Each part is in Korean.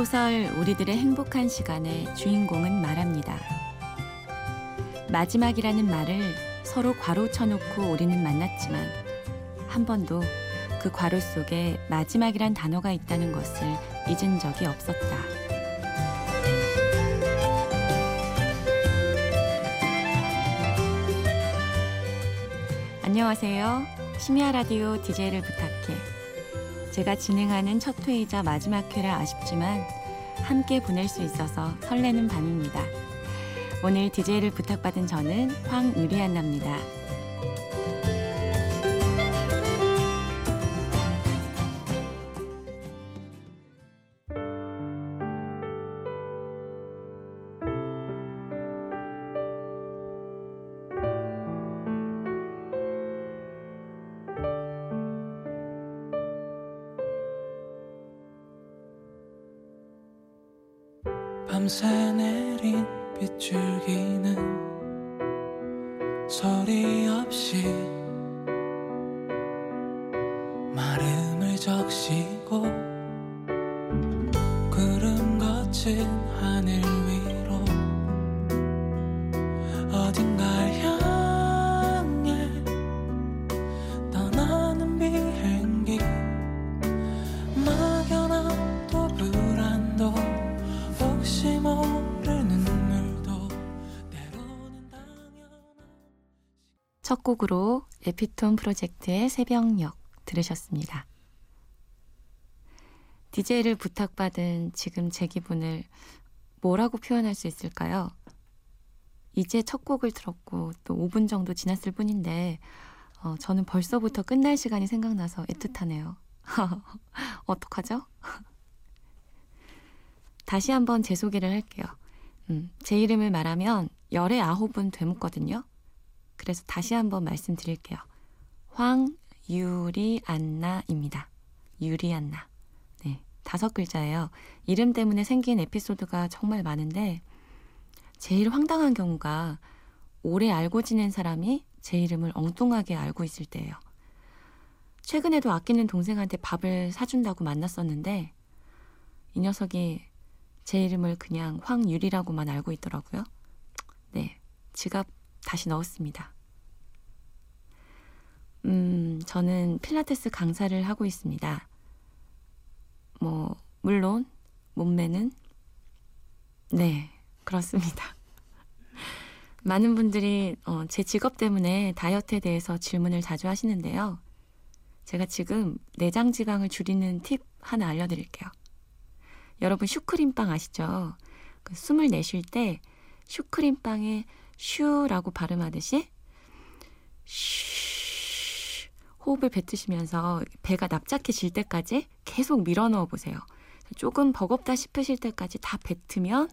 소설 우리들의 행복한 시간의 주인공은 말합니다. 마지막이라는 말을 서로 괄호 쳐놓고 우리는 만났지만 한 번도 그 괄호 속에 마지막이란 단어가 있다는 것을 잊은 적이 없었다. 안녕하세요. 심야 라디오 DJ를 부탁해. 제가 진행하는 첫 회이자 마지막 회라 아쉽지만 함께 보낼 수 있어서 설레는 밤입니다. 오늘 DJ를 부탁받은 저는 황유리안나입니다. 거친 하늘 위로 어딘가를 향해 떠나는 비행기 막연함도 불안도 혹시 모르는 눈물도 때로는 당연한 첫 곡으로 에피톤 프로젝트의 새벽녘 들으셨습니다. DJ를 부탁받은 지금 제 기분을 뭐라고 표현할 수 있을까요? 이제 첫 곡을 들었고 또 5분 정도 지났을 뿐인데 어, 저는 벌써부터 끝날 시간이 생각나서 애틋하네요. 어떡하죠? 다시 한번 제 소개를 할게요. 음, 제 이름을 말하면 열의 아홉은 되묻거든요. 그래서 다시 한번 말씀드릴게요. 황유리안나입니다. 유리안나. 네, 다섯 글자예요. 이름 때문에 생긴 에피소드가 정말 많은데 제일 황당한 경우가 오래 알고 지낸 사람이 제 이름을 엉뚱하게 알고 있을 때예요. 최근에도 아끼는 동생한테 밥을 사준다고 만났었는데 이 녀석이 제 이름을 그냥 황유리라고만 알고 있더라고요. 네, 지갑 다시 넣었습니다. 음, 저는 필라테스 강사를 하고 있습니다. 뭐, 물론, 몸매는, 네, 그렇습니다. 많은 분들이 어, 제 직업 때문에 다이어트에 대해서 질문을 자주 하시는데요. 제가 지금 내장 지방을 줄이는 팁 하나 알려드릴게요. 여러분 슈크림빵 아시죠? 그 숨을 내쉴 때 슈크림빵에 슈라고 발음하듯이 쉬 호흡을 뱉으시면서 배가 납작해질 때까지 계속 밀어넣어 보세요. 조금 버겁다 싶으실 때까지 다 뱉으면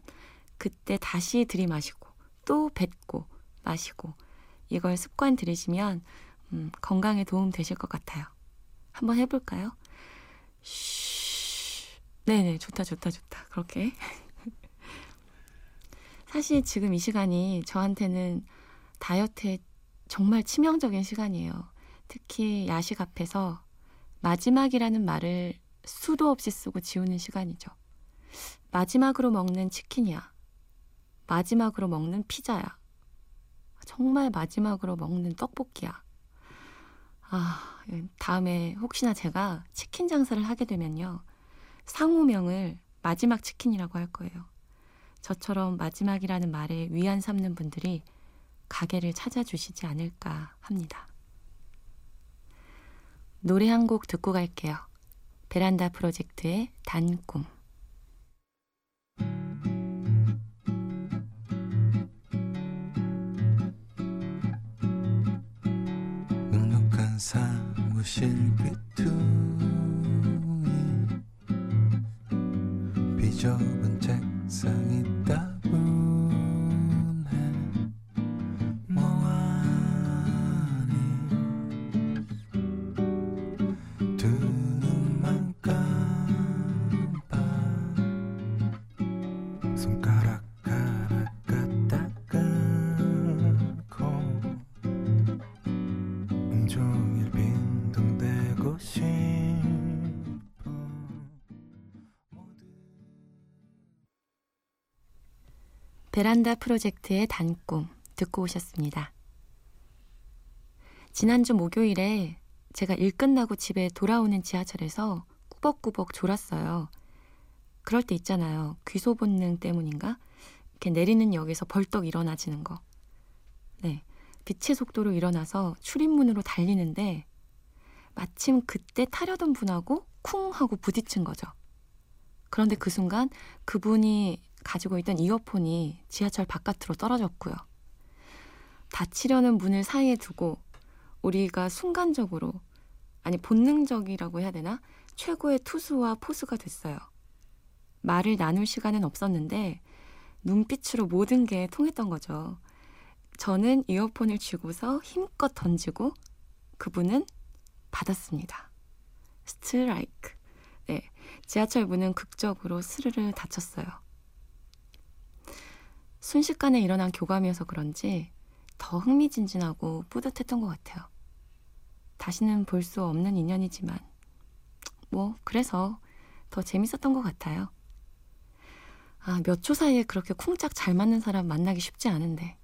그때 다시 들이마시고 또 뱉고 마시고 이걸 습관 들이시면 음, 건강에 도움 되실 것 같아요. 한번 해볼까요? 쉬. 네네, 좋다, 좋다, 좋다. 그렇게. 사실 지금 이 시간이 저한테는 다이어트에 정말 치명적인 시간이에요. 특히 야식 앞에서 마지막이라는 말을 수도 없이 쓰고 지우는 시간이죠. 마지막으로 먹는 치킨이야. 마지막으로 먹는 피자야. 정말 마지막으로 먹는 떡볶이야. 아, 다음에 혹시나 제가 치킨 장사를 하게 되면요. 상호명을 마지막 치킨이라고 할 거예요. 저처럼 마지막이라는 말에 위안 삼는 분들이 가게를 찾아주시지 않을까 합니다. 노래 한 곡 듣고 갈게요. 베란다 프로젝트의 단꿈. 눅눅한 사무실 귀퉁이 비좁은 책상 이 베란다 프로젝트의 단꿈 듣고 오셨습니다. 지난주 목요일에 제가 일 끝나고 집에 돌아오는 지하철에서 꾸벅꾸벅 졸았어요. 그럴 때 있잖아요. 귀소 본능 때문인가? 이렇게 내리는 역에서 벌떡 일어나지는 거. 네. 빛의 속도로 일어나서 출입문으로 달리는데 마침 그때 타려던 분하고 쿵 하고 부딪힌 거죠. 그런데 그 순간 그분이 가지고 있던 이어폰이 지하철 바깥으로 떨어졌고요. 닫히려는 문을 사이에 두고 우리가 순간적으로 아니 본능적이라고 해야 되나 최고의 투수와 포수가 됐어요. 말을 나눌 시간은 없었는데 눈빛으로 모든 게 통했던 거죠. 저는 이어폰을 쥐고서 힘껏 던지고 그분은 받았습니다. 스트라이크. 네, 지하철 문은 극적으로 스르르 닫혔어요. 순식간에 일어난 교감이어서 그런지 더 흥미진진하고 뿌듯했던 것 같아요. 다시는 볼 수 없는 인연이지만, 뭐, 그래서 더 재밌었던 것 같아요. 아, 몇 초 사이에 그렇게 쿵짝 잘 맞는 사람 만나기 쉽지 않은데.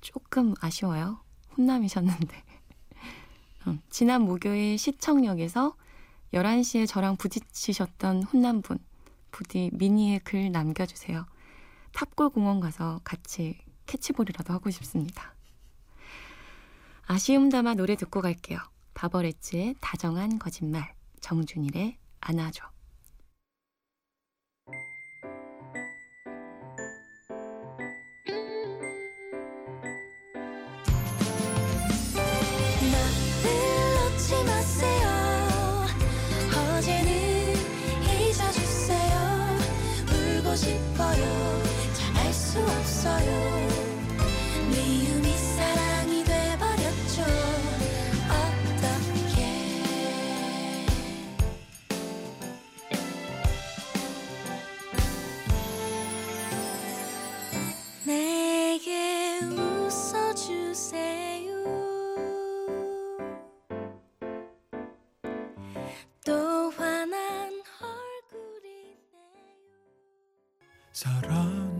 조금 아쉬워요. 훈남이셨는데. 음, 지난 목요일 시청역에서 11시에 저랑 부딪히셨던 훈남분, 부디 미니에 글 남겨주세요. 탑골 공원 가서 같이 캐치볼이라도 하고 싶습니다. 아쉬움 담아 노래 듣고 갈게요. 바버레츠의 다정한 거짓말, 정준일의 안아줘. 서러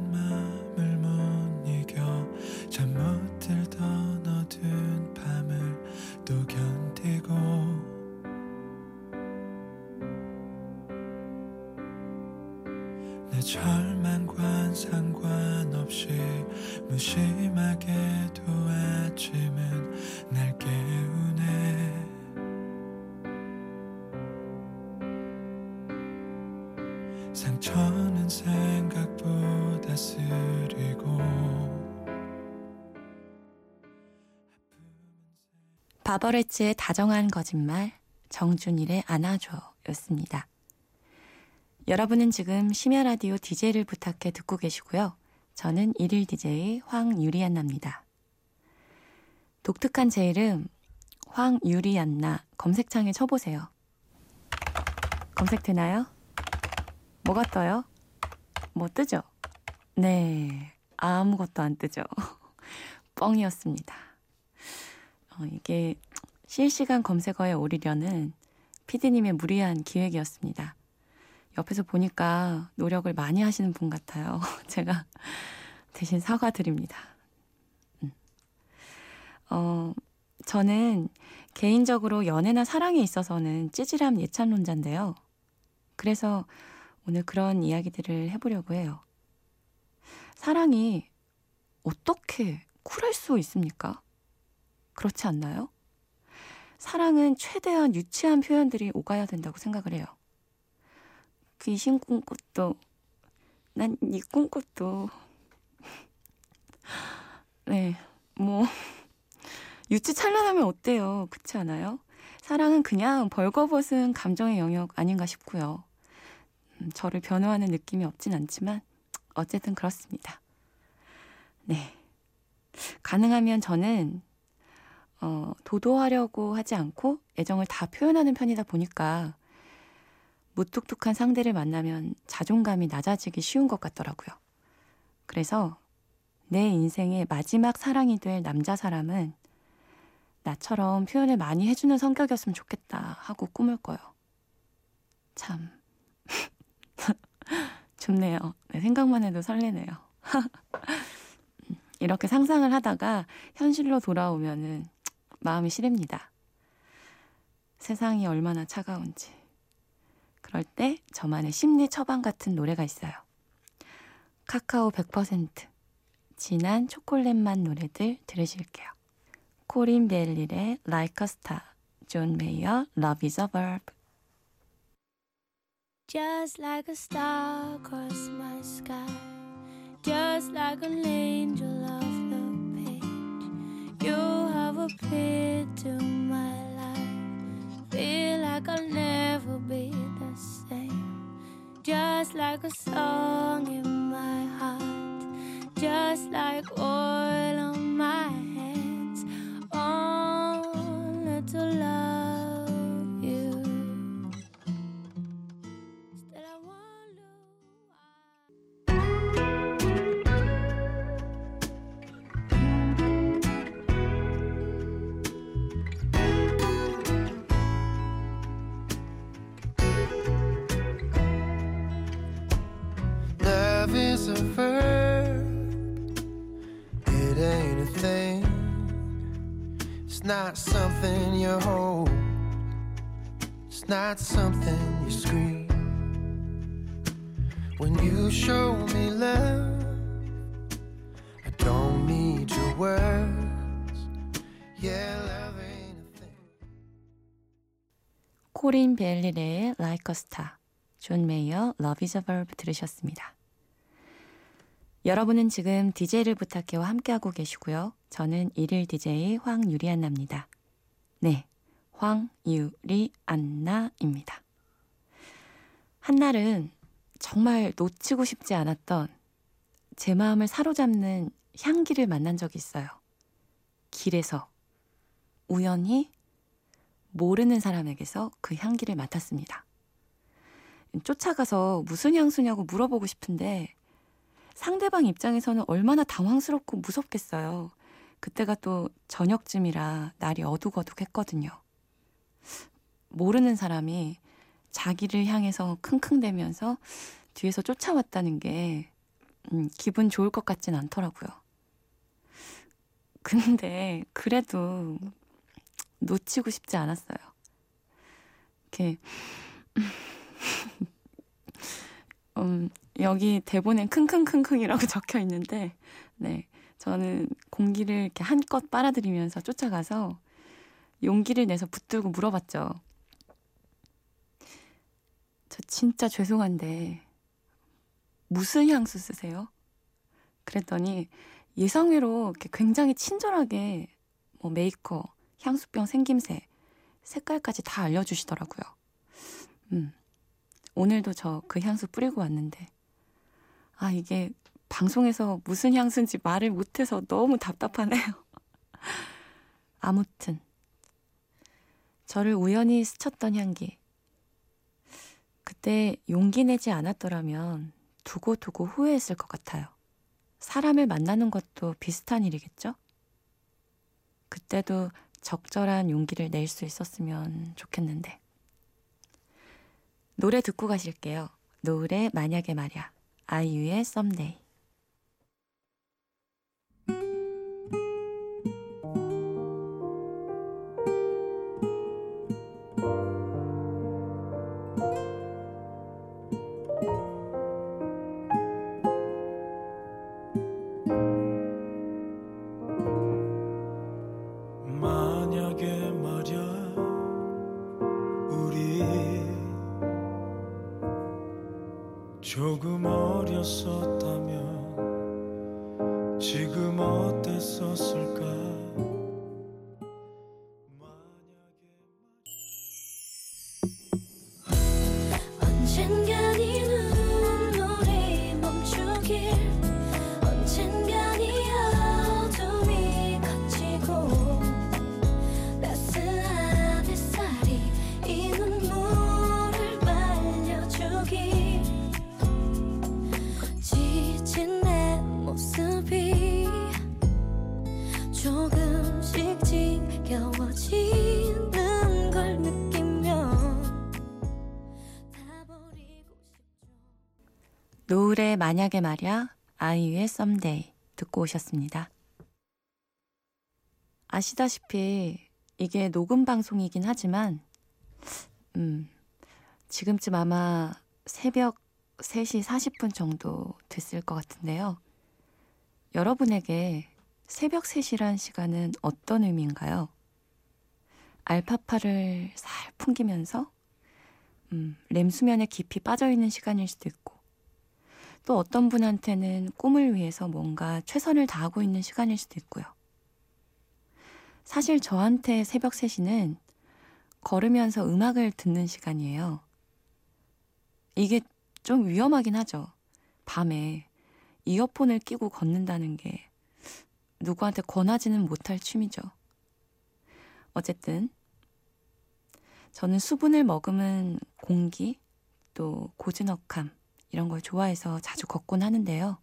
바버레츠의 다정한 거짓말, 정준일의 안아줘 였습니다. 여러분은 지금 심야 라디오 DJ를 부탁해 듣고 계시고요. 저는 일일 DJ 황유리안나입니다. 독특한 제 이름 황유리안나 검색창에 쳐보세요. 검색되나요? 뭐가 떠요? 뭐 뜨죠? 네, 아무것도 안 뜨죠. 뻥이었습니다. 어, 이게 실시간 검색어에 오르려는 피디님의 무리한 기획이었습니다. 옆에서 보니까 노력을 많이 하시는 분 같아요. 제가 대신 사과드립니다. 음. 어, 저는 개인적으로 연애나 사랑에 있어서는 찌질함 예찬론자인데요. 그래서 오늘 그런 이야기들을 해보려고 해요. 사랑이 어떻게 쿨할 수 있습니까? 그렇지 않나요? 사랑은 최대한 유치한 표현들이 오가야 된다고 생각을 해요. 귀신 꿈꽃도 난 네 꿈꽃도 네, 뭐 유치 찬란하면 어때요? 그렇지 않아요? 사랑은 그냥 벌거벗은 감정의 영역 아닌가 싶고요. 음, 저를 변호하는 느낌이 없진 않지만 어쨌든 그렇습니다. 네. 가능하면 저는 어, 도도하려고 하지 않고 애정을 다 표현하는 편이다 보니까 무뚝뚝한 상대를 만나면 자존감이 낮아지기 쉬운 것 같더라고요. 그래서 내 인생의 마지막 사랑이 될 남자 사람은 나처럼 표현을 많이 해주는 성격이었으면 좋겠다 하고 꿈을 꿔요. 참 좋네요. 네, 생각만 해도 설레네요. 이렇게 상상을 하다가 현실로 돌아오면은 마음이 시립니다. 세상이 얼마나 차가운지. 그럴 때 저만의 심리 처방 같은 노래가 있어요. 카카오 100% 진한 초콜릿 맛 노래들 들으실게요. 코린 벨릴의 Like a Star, 존 메이어 Love is a Verb. Just like a star across my sky, just like an angel have appeared to my life. Feel like I'll never be the same, just like a song in my heart, just like oil on my hands, only to love not something you hold. It's not something you scream. When you show me love, I don't need your words. Yeah, love ain't a thing. 코린 벨릴의 Like a Star, 존 메이어 Love is a Verb 들으셨습니다. 여러분은 지금 DJ를 부탁해와 함께하고 계시고요. 저는 일일 DJ 황유리안나입니다. 네, 황유리안나입니다. 한날은 정말 놓치고 싶지 않았던 제 마음을 사로잡는 향기를 만난 적이 있어요. 길에서 우연히 모르는 사람에게서 그 향기를 맡았습니다. 쫓아가서 무슨 향수냐고 물어보고 싶은데 상대방 입장에서는 얼마나 당황스럽고 무섭겠어요. 그때가 또 저녁쯤이라 날이 어둑어둑했거든요. 모르는 사람이 자기를 향해서 킁킁대면서 뒤에서 쫓아왔다는 게 음, 기분 좋을 것 같진 않더라고요. 근데 그래도 놓치고 싶지 않았어요. 이렇게 음, 여기 대본엔 킁킁킁킁이라고 적혀 있는데, 네. 저는 공기를 이렇게 한껏 빨아들이면서 쫓아가서 용기를 내서 붙들고 물어봤죠. 저 진짜 죄송한데, 무슨 향수 쓰세요? 그랬더니 예상외로 이렇게 굉장히 친절하게 뭐 메이커, 향수병 생김새, 색깔까지 다 알려주시더라고요. 음. 오늘도 저 그 향수 뿌리고 왔는데, 아, 이게 방송에서 무슨 향수인지 말을 못해서 너무 답답하네요. 아무튼, 저를 우연히 스쳤던 향기. 그때 용기 내지 않았더라면 두고 두고 후회했을 것 같아요. 사람을 만나는 것도 비슷한 일이겠죠? 그때도 적절한 용기를 낼 수 있었으면 좋겠는데. 노래 듣고 가실게요. 노래 만약에 말야. 아이유의 썸데이. 조금 어 노을의 만약에 말야 아이유의 썸데이 듣고 오셨습니다. 아시다시피 이게 녹음 방송이긴 하지만 음, 지금쯤 아마 새벽 3시 40분 정도 됐을 것 같은데요. 여러분에게 새벽 3시란 시간은 어떤 의미인가요? 알파파를 살 풍기면서 음, 램수면에 깊이 빠져있는 시간일 수도 있고 또 어떤 분한테는 꿈을 위해서 뭔가 최선을 다하고 있는 시간일 수도 있고요. 사실 저한테 새벽 3시는 걸으면서 음악을 듣는 시간이에요. 이게 좀 위험하긴 하죠. 밤에 이어폰을 끼고 걷는다는 게 누구한테 권하지는 못할 취미죠. 어쨌든 저는 수분을 머금은 공기 또 고즈넉함 이런 걸 좋아해서 자주 걷곤 하는데요.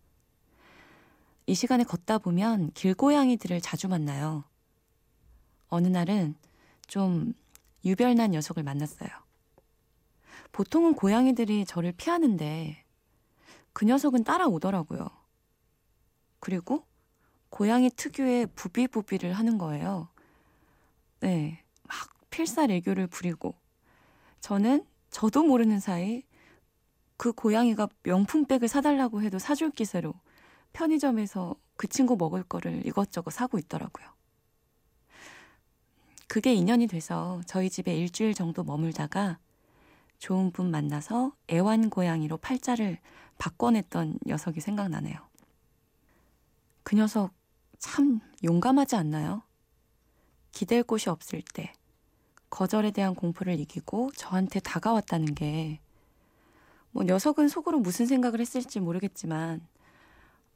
이 시간에 걷다 보면 길고양이들을 자주 만나요. 어느 날은 좀 유별난 녀석을 만났어요. 보통은 고양이들이 저를 피하는데 그 녀석은 따라오더라고요. 그리고 고양이 특유의 부비부비를 하는 거예요. 네, 막 필사애교를 부리고 저는 저도 모르는 사이 그 고양이가 명품백을 사달라고 해도 사줄 기세로 편의점에서 그 친구 먹을 거를 이것저것 사고 있더라고요. 그게 인연이 돼서 저희 집에 일주일 정도 머물다가 좋은 분 만나서 애완 고양이로 팔자를 바꿔냈던 녀석이 생각나네요. 그 녀석 참 용감하지 않나요? 기댈 곳이 없을 때 거절에 대한 공포를 이기고 저한테 다가왔다는 게 뭐 녀석은 속으로 무슨 생각을 했을지 모르겠지만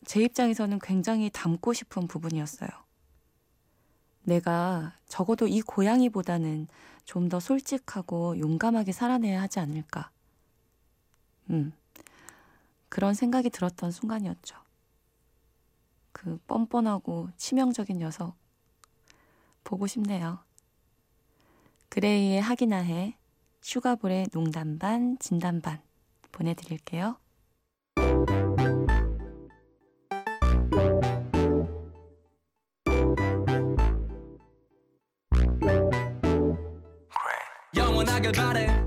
제 입장에서는 굉장히 닮고 싶은 부분이었어요. 내가 적어도 이 고양이보다는 좀 더 솔직하고 용감하게 살아내야 하지 않을까. 음. 그런 생각이 들었던 순간이었죠. 그 뻔뻔하고 치명적인 녀석. 보고 싶네요. 그레이의 하기나 해, 슈가볼의 농담 반, 진담 반 보내드릴게요. 영원하길 바래.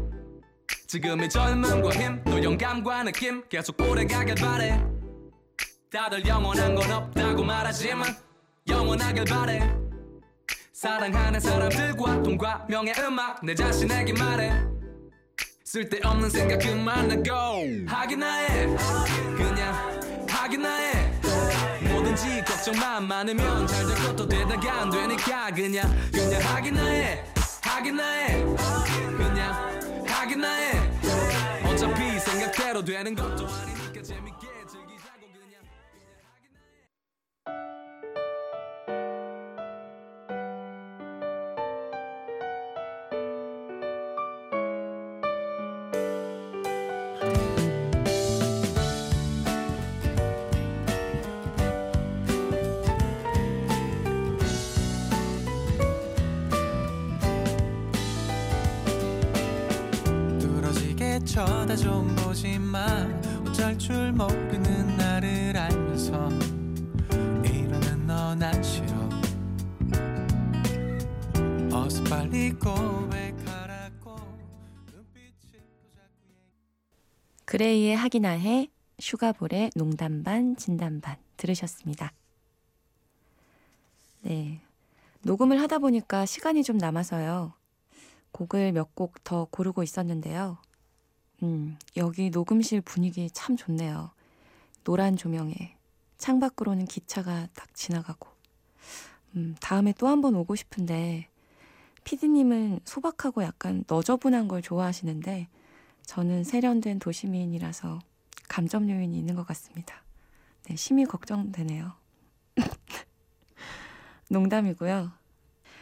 지금의 젊음과 힘또 영감과 느낌 계속 오래가길 바래. 다들 영원한 건 없다고 말하지만 영원하길 바래. 사랑하는 사람들과 돈과 명예 음악 내 자신에게 말해 쓸데없는 생각 그만하고. 하기나 해 그냥 하기나 해 뭐든지 걱정만 많으면 잘 될 것도 되다가 안 되니까 그냥 그냥 하기나 해 하기나 해 그냥 하기나 해 어차피 생각대로 되는 것도 아니니까 재밌게 쳐다 좀 보지만 어쩔 줄 모르는 나를 알면서 이러는 너난 싫어 어서 빨리 고백하라고 그레이의 하기나 해, 슈가볼의 농담 반, 진담 반 들으셨습니다. 네. 녹음을 하다 보니까 시간이 좀 남아서요. 곡을 몇 곡 더 고르고 있었는데요. 음, 여기 녹음실 분위기 참 좋네요. 노란 조명에 창밖으로는 기차가 딱 지나가고. 음, 다음에 또 한 번 오고 싶은데 피디님은 소박하고 약간 너저분한 걸 좋아하시는데 저는 세련된 도시미인이라서 감점 요인이 있는 것 같습니다. 네, 심히 걱정되네요. 농담이고요.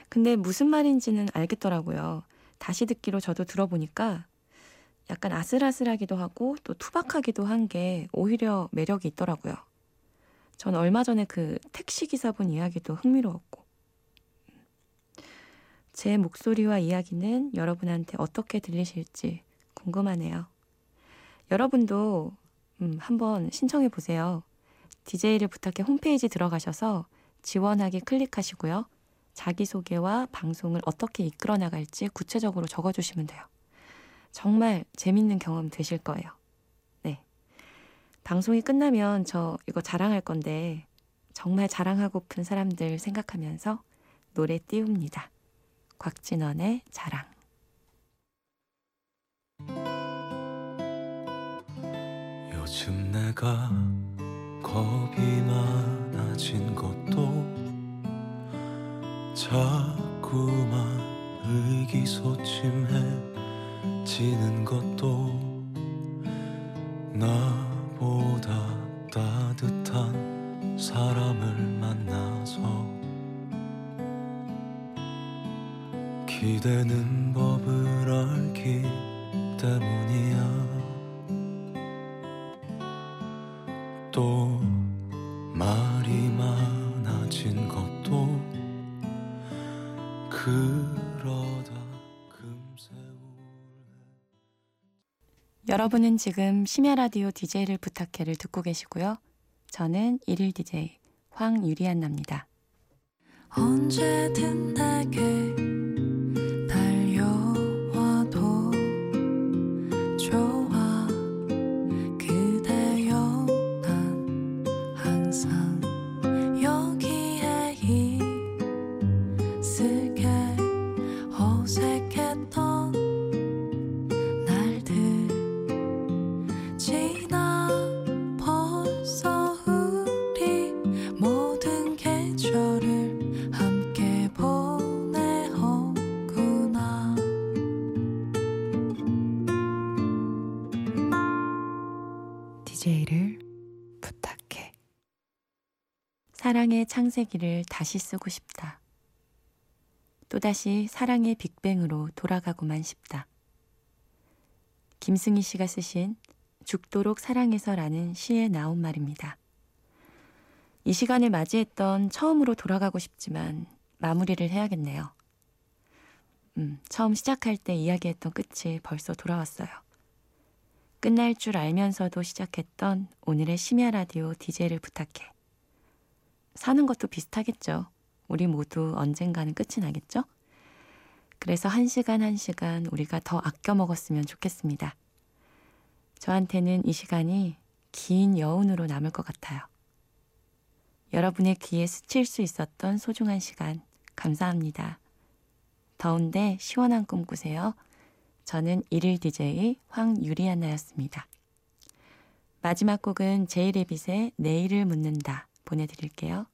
근데 무슨 말인지는 알겠더라고요. 다시 듣기로 저도 들어보니까 약간 아슬아슬하기도 하고 또 투박하기도 한 게 오히려 매력이 있더라고요. 전 얼마 전에 그 택시기사분 이야기도 흥미로웠고. 제 목소리와 이야기는 여러분한테 어떻게 들리실지 궁금하네요. 여러분도 음, 한번 신청해 보세요. DJ를 부탁해 홈페이지 들어가셔서 지원하기 클릭하시고요. 자기소개와 방송을 어떻게 이끌어 나갈지 구체적으로 적어주시면 돼요. 정말 재밌는 경험 되실 거예요. 네. 방송이 끝나면 저 이거 자랑할 건데 정말 자랑하고픈 사람들 생각하면서 노래 띄웁니다. 곽진원의 자랑. 요즘 내가 겁이 많아진 것도 자꾸만 의기소침해 지는 것도 나보다 따뜻한 사람을 만나서 기대는 법을 알기 때문이야. 또 여러분은 지금 심야 라디오 DJ를 부탁해를 듣고 계시고요. 저는 일일 DJ 황유리안나입니다. 언제든 내게 사랑의 창세기를 다시 쓰고 싶다. 또다시 사랑의 빅뱅으로 돌아가고만 싶다. 김승희 씨가 쓰신 죽도록 사랑해서라는 시에 나온 말입니다. 이 시간을 맞이했던 처음으로 돌아가고 싶지만 마무리를 해야겠네요. 음, 처음 시작할 때 이야기했던 끝이 벌써 돌아왔어요. 끝날 줄 알면서도 시작했던 오늘의 심야 라디오 DJ를 부탁해. 사는 것도 비슷하겠죠. 우리 모두 언젠가는 끝이 나겠죠? 그래서 한 시간 한 시간 우리가 더 아껴 먹었으면 좋겠습니다. 저한테는 이 시간이 긴 여운으로 남을 것 같아요. 여러분의 귀에 스칠 수 있었던 소중한 시간 감사합니다. 더운데 시원한 꿈 꾸세요. 저는 일일 DJ 황유리안나였습니다. 마지막 곡은 제이레빗의 내일을 묻는다 보내드릴게요.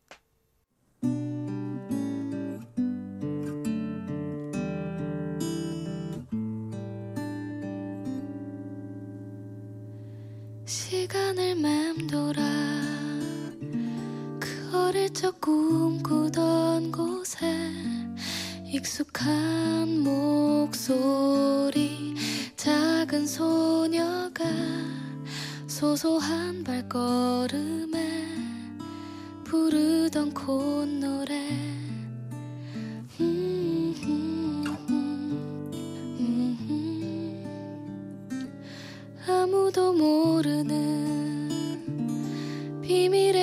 시간을 맴돌아 그 어릴 적 꿈꾸던 곳에 익숙한 목소리 작은 소녀가 소소한 발걸음에 부르던 콧노래 모르는 비밀